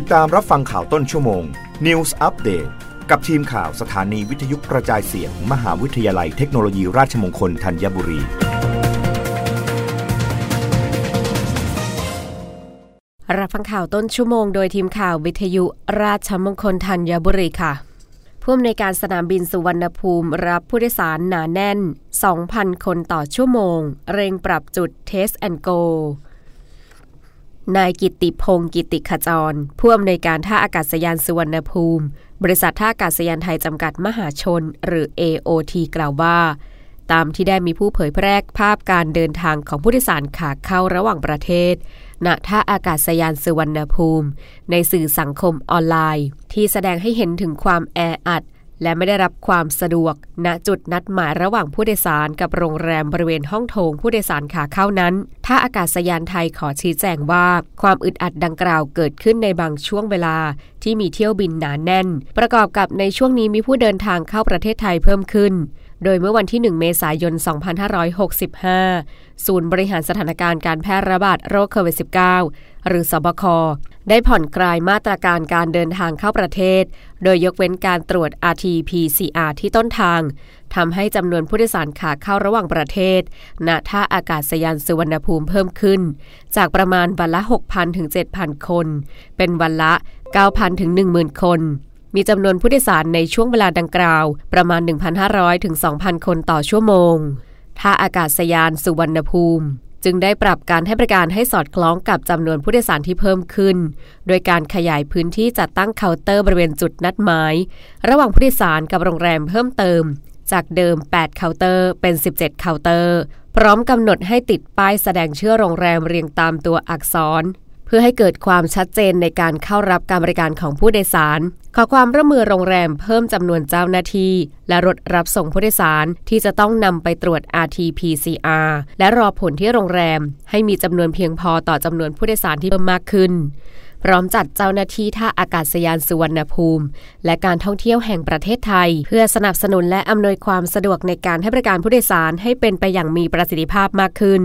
ติดตามรับฟังข่าวต้นชั่วโมง News Update กับทีมข่าวสถานีวิทยุกระจายเสียง มหาวิทยาลัยเทคโนโลยีราชมงคลธัญบุรี รับฟังข่าวต้นชั่วโมงโดยทีมข่าววิทยุราชมงคลธัญบุรีค่ะผู้อำนวยการสนามบินสุวรรณภูมิรับผู้โดยสารหนาแน่น 2,000 คนต่อชั่วโมง เร่งปรับจุด Test and Go นายกิติพงศ์กิติขจร ผู้อำนวยการท่าอากาศยานสุวรรณภูมิ บริษัทท่าอากาศยานไทยจำกัดมหาชน หรือ AOT กล่าวว่า ตามที่ได้มีผู้เผยแพร่ภาพการเดินทางของผู้โดยสารขาเข้าระหว่างประเทศ ณ ท่าอากาศยานสุวรรณภูมิ ในสื่อสังคมออนไลน์ ที่แสดงให้เห็นถึงความแออัด และไม่ได้รับความสะดวก ณจุดนัดหมายระหว่างผู้โดยสารกับโรงแรมบริเวณห้องโถงผู้โดยสารขาเข้านั้นท่าอากาศยานไทยขอชี้แจงว่า ความอึดอัดดังกล่าวเกิดขึ้นในบางช่วงเวลา ที่มีเที่ยวบินหนานแน่น ประกอบกับในช่วงนี้มีผู้เดินทางเข้าประเทศไทยเพิ่มขึ้น โดยเมื่อวันที่ 1 เมษายน 2565 ศูนย์บริหารสถานการณ์การแพร่ระบาดโรคโควิด -19 หรือสบค ได้ผ่อนคลายมาตรการการเดินทางเข้าประเทศ โดยยกเว้นการตรวจ RT-PCR ที่ต้นทางทำให้จำนวนผู้โดยสารขาเข้าระหว่างประเทศ ณ ท่าอากาศยานสุวรรณภูมิเพิ่มขึ้น จากประมาณวันละ 6,000 ถึง 7,000 คน เป็นวันละ 9,000 ถึง 10,000 คน มีจำนวนผู้โดยสารในช่วงเวลาดังกล่าว ประมาณ 1,500 ถึง 2,000 คนต่อชั่วโมง ท่าอากาศยานสุวรรณภูมิ จึงได้ปรับการให้บริการให้สอดคล้องกับจำนวนผู้โดยสารที่เพิ่มขึ้น โดยการขยายพื้นที่จัดตั้งเคาน์เตอร์บริเวณจุดนัดหมาย ระหว่างผู้โดยสารกับโรงแรมเพิ่มเติม จากเดิม 8 เคาน์เตอร์เป็น 17 เคาน์เตอร์ พร้อมกำหนดให้ติดป้ายแสดงชื่อโรงแรมเรียงตามตัวอักษร พื่อให้เกิดความชัดเจนในการเข้ารับการบริการของผู้โดยสาร ขอความร่วมมือโรงแรมเพิ่มจำนวนเจ้าหน้าที่ และรถรับส่งผู้โดยสารที่จะต้องนำไปตรวจ RT-PCR และรอผลที่โรงแรม ให้มีจำนวนเพียงพอต่อจำนวนผู้โดยสารที่เพิ่มมากขึ้น พร้อมจัดเจ้าหน้าที่ท่าอากาศยานสุวรรณภูมิ และการท่องเที่ยวแห่งประเทศไทย เพื่อสนับสนุนและอำนวยความสะดวกในการให้บริการผู้โดยสารให้เป็นไปอย่างมีประสิทธิภาพมากขึ้น